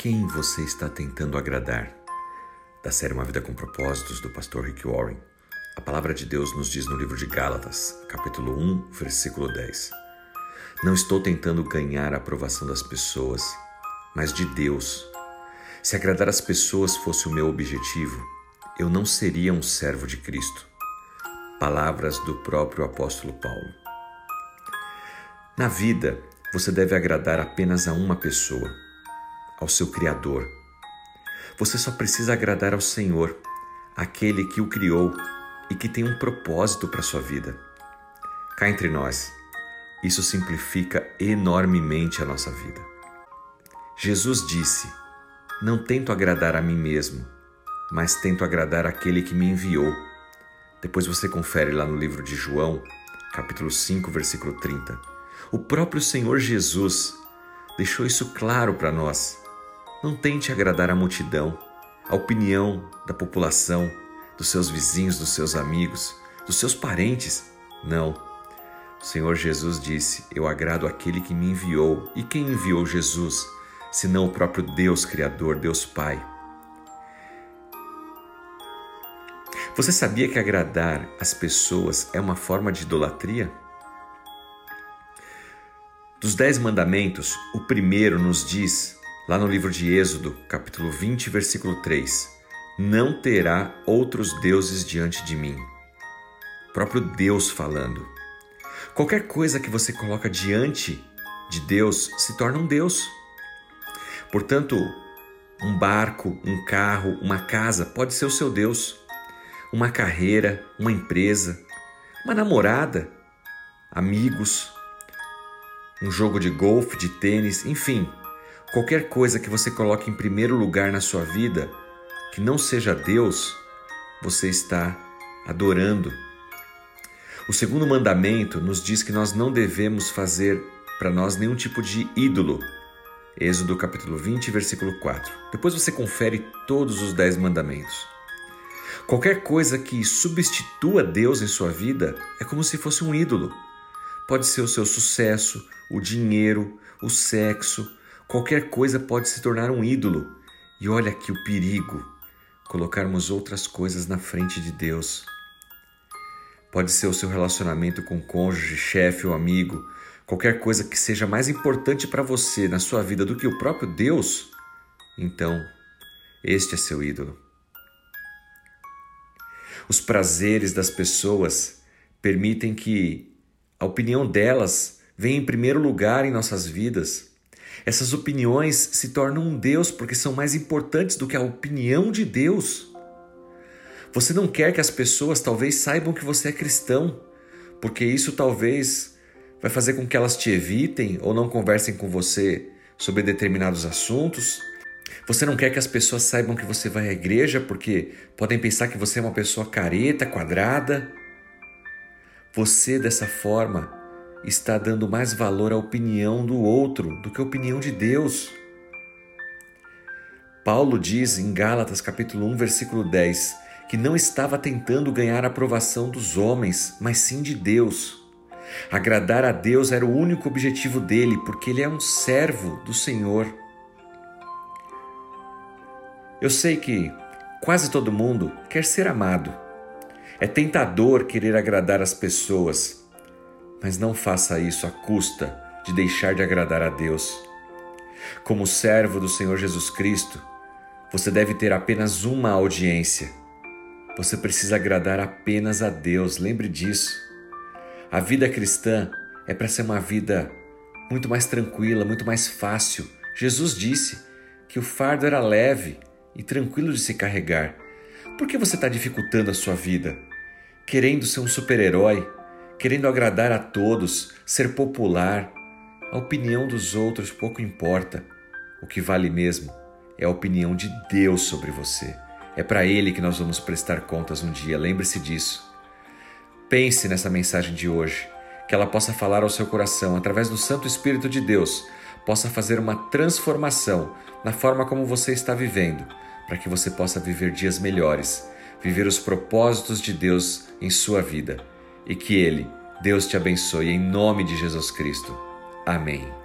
quem você está tentando agradar? Da série Uma Vida com Propósitos, do pastor Rick Warren. A palavra de Deus nos diz no livro de Gálatas, capítulo 1, versículo 10. Não estou tentando ganhar a aprovação das pessoas, mas de Deus. Se agradar as pessoas fosse o meu objetivo, eu não seria um servo de Cristo. Palavras do próprio apóstolo Paulo. Na vida, você deve agradar apenas a uma pessoa, ao seu Criador. Você só precisa agradar ao Senhor, aquele que o criou e que tem um propósito para sua vida. Cá entre nós, isso simplifica enormemente a nossa vida. Jesus disse: Não tento agradar a mim mesmo, mas tento agradar aquele que me enviou. Depois você confere lá no livro de João, capítulo 5, versículo 30. O próprio Senhor Jesus deixou isso claro para nós. Não tente agradar a multidão, a opinião da população, dos seus vizinhos, dos seus amigos, dos seus parentes. Não. O Senhor Jesus disse: Eu agrado aquele que me enviou. E quem enviou Jesus, senão o próprio Deus Criador, Deus Pai? Você sabia que agradar as pessoas é uma forma de idolatria? Dos Dez Mandamentos, o primeiro nos diz Lá no livro de Êxodo, capítulo 20, versículo 3: Não terá outros deuses diante de mim. O próprio Deus falando. Qualquer coisa que você coloca diante de Deus se torna um Deus. Portanto, um barco, um carro, uma casa pode ser o seu Deus. Uma carreira, uma empresa, uma namorada, amigos, um jogo de golfe, de tênis, enfim, Qualquer coisa que você coloque em primeiro lugar na sua vida, que não seja Deus, você está adorando. O segundo mandamento nos diz que nós não devemos fazer para nós nenhum tipo de ídolo. Êxodo capítulo 20, versículo 4. Depois você confere todos os dez mandamentos. Qualquer coisa que substitua Deus em sua vida é como se fosse um ídolo. Pode ser o seu sucesso, o dinheiro, o sexo, Qualquer coisa pode se tornar um ídolo. E olha aqui o perigo: colocarmos outras coisas na frente de Deus. Pode ser o seu relacionamento com cônjuge, chefe ou amigo, qualquer coisa que seja mais importante para você na sua vida do que o próprio Deus. Então, este é seu ídolo. Os prazeres das pessoas permitem que a opinião delas venha em primeiro lugar em nossas vidas. Essas opiniões se tornam um Deus porque são mais importantes do que a opinião de Deus. Você não quer que as pessoas talvez saibam que você é cristão, porque isso talvez vai fazer com que elas te evitem ou não conversem com você sobre determinados assuntos. Você não quer que as pessoas saibam que você vai à igreja porque podem pensar que você é uma pessoa careta, quadrada. Você, dessa forma, está dando mais valor à opinião do outro do que à opinião de Deus. Paulo diz em Gálatas capítulo 1, versículo 10, que não estava tentando ganhar a aprovação dos homens, mas sim de Deus. Agradar a Deus era o único objetivo dele, porque ele é um servo do Senhor. Eu sei que quase todo mundo quer ser amado. É tentador querer agradar as pessoas, mas não faça isso à custa de deixar de agradar a Deus. Como servo do Senhor Jesus Cristo, você deve ter apenas uma audiência. Você precisa agradar apenas a Deus, lembre disso. A vida cristã é para ser uma vida muito mais tranquila, muito mais fácil. Jesus disse que o fardo era leve e tranquilo de se carregar. Por que você está dificultando a sua vida? Querendo ser um super-herói, querendo agradar a todos, ser popular. A opinião dos outros pouco importa. O que vale mesmo é a opinião de Deus sobre você. É para Ele que nós vamos prestar contas um dia, lembre-se disso. Pense nessa mensagem de hoje, que ela possa falar ao seu coração através do Santo Espírito de Deus, possa fazer uma transformação na forma como você está vivendo, para que você possa viver dias melhores, viver os propósitos de Deus em sua vida e que Ele, Deus te abençoe em nome de Jesus Cristo. Amém.